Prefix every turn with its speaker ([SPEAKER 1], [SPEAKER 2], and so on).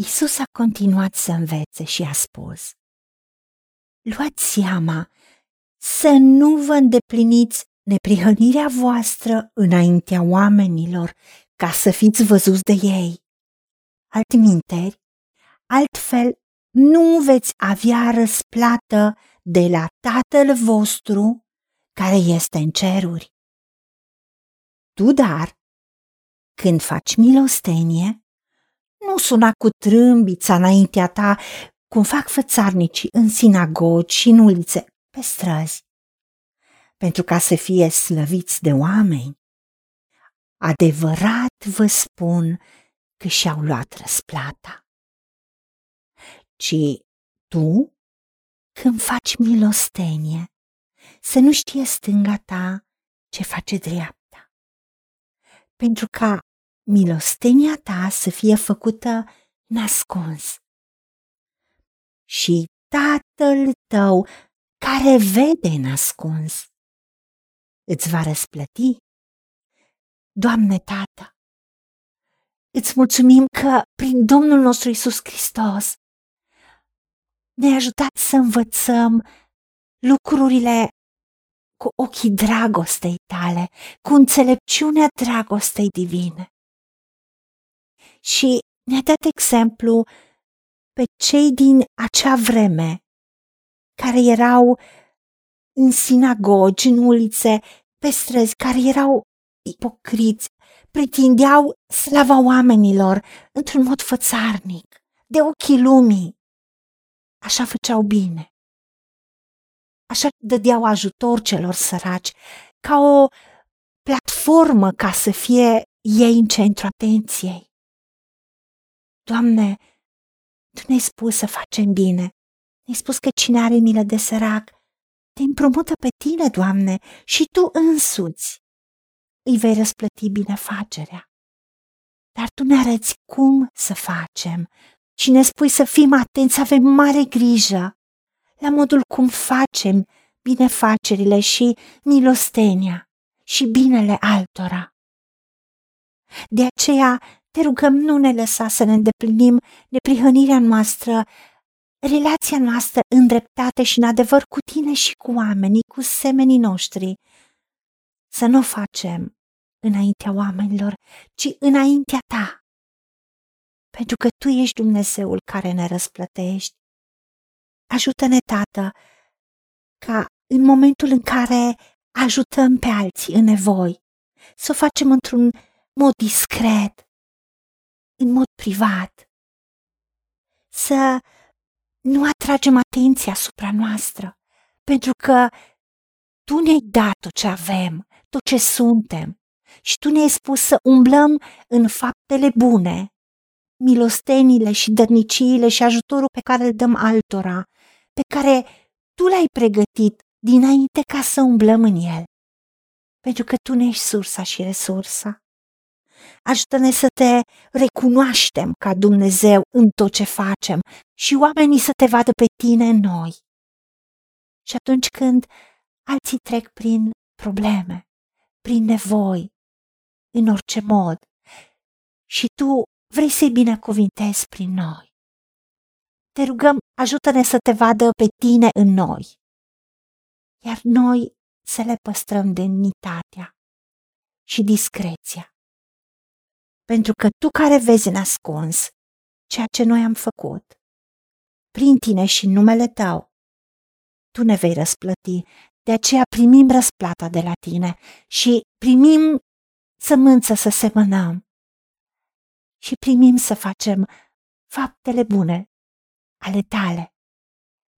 [SPEAKER 1] Isus a continuat să învețe și a spus, Luați seama să nu vă îndepliniți neprihănirea voastră înaintea oamenilor ca să fiți văzuți de ei. Altminteri, altfel nu veți avea răsplată de la Tatăl vostru care este în ceruri. Tu, dar, când faci milostenie, nu suna cu trâmbița înaintea ta, cum fac fățarnicii în sinagogi și în ulițe, pe străzi, pentru ca să fie slăviți de oameni. Adevărat vă spun că și-au luat răsplata. Ci tu, când faci milostenie, să nu știe stânga ta ce face dreapta, pentru ca milostenia ta să fie făcută nascuns. Și tatăl tău care vede nascuns îți va răsplăti. Doamne Tată, îți mulțumim că prin Domnul nostru Isus Hristos ne-ai ajutat să învățăm lucrurile cu ochii dragostei tale, cu înțelepciunea dragostei divine. Și ne-a dat exemplu pe cei din acea vreme care erau în sinagogi, în ulițe, pe străzi, care erau ipocriți, pretindeau slava oamenilor într-un mod fățarnic, de ochii lumii. Așa făceau bine. Așa dădeau ajutor celor săraci, ca o platformă ca să fie ei în centru atenției. Doamne, Tu ne-ai spus să facem bine. Ne-ai spus că cine are milă de sărac, te împrumută pe tine, Doamne, și Tu însuți îi vei răsplăti binefacerea. Dar Tu ne arăți cum să facem și ne spui să fim atenți, să avem mare grijă la modul cum facem binefacerile și milostenia și binele altora. De aceea te rugăm nu ne lăsa să ne îndeplinim neprihănirea noastră, relația noastră în dreptate și în adevăr cu tine și cu oamenii, cu semenii noștri. Să nu o facem înaintea oamenilor, ci înaintea ta. Pentru că tu ești Dumnezeul care ne răsplătești. Ajută-ne, Tată, ca în momentul în care ajutăm pe alții în nevoi, să o facem într-un mod discret, în mod privat, să nu atragem atenția asupra noastră, pentru că tu ne-ai dat tot ce avem, tot ce suntem și tu ne-ai spus să umblăm în faptele bune, milostenile și dărniciile și ajutorul pe care îl dăm altora, pe care tu l-ai pregătit dinainte ca să umblăm în el, pentru că tu ne ești sursa și resursa. Ajută-ne să te recunoaștem ca Dumnezeu în tot ce facem și oamenii să te vadă pe tine în noi. Și atunci când alții trec prin probleme, prin nevoi, în orice mod, și tu vrei să-i binecuvintezi prin noi. Te rugăm, ajută-ne să te vadă pe tine în noi, iar noi să le păstrăm demnitatea și discreția pentru că tu care vezi în ascuns ceea ce noi am făcut, prin tine și în numele tău, tu ne vei răsplăti, de aceea primim răsplata de la tine și primim sămânță să semănăm și primim să facem faptele bune ale tale,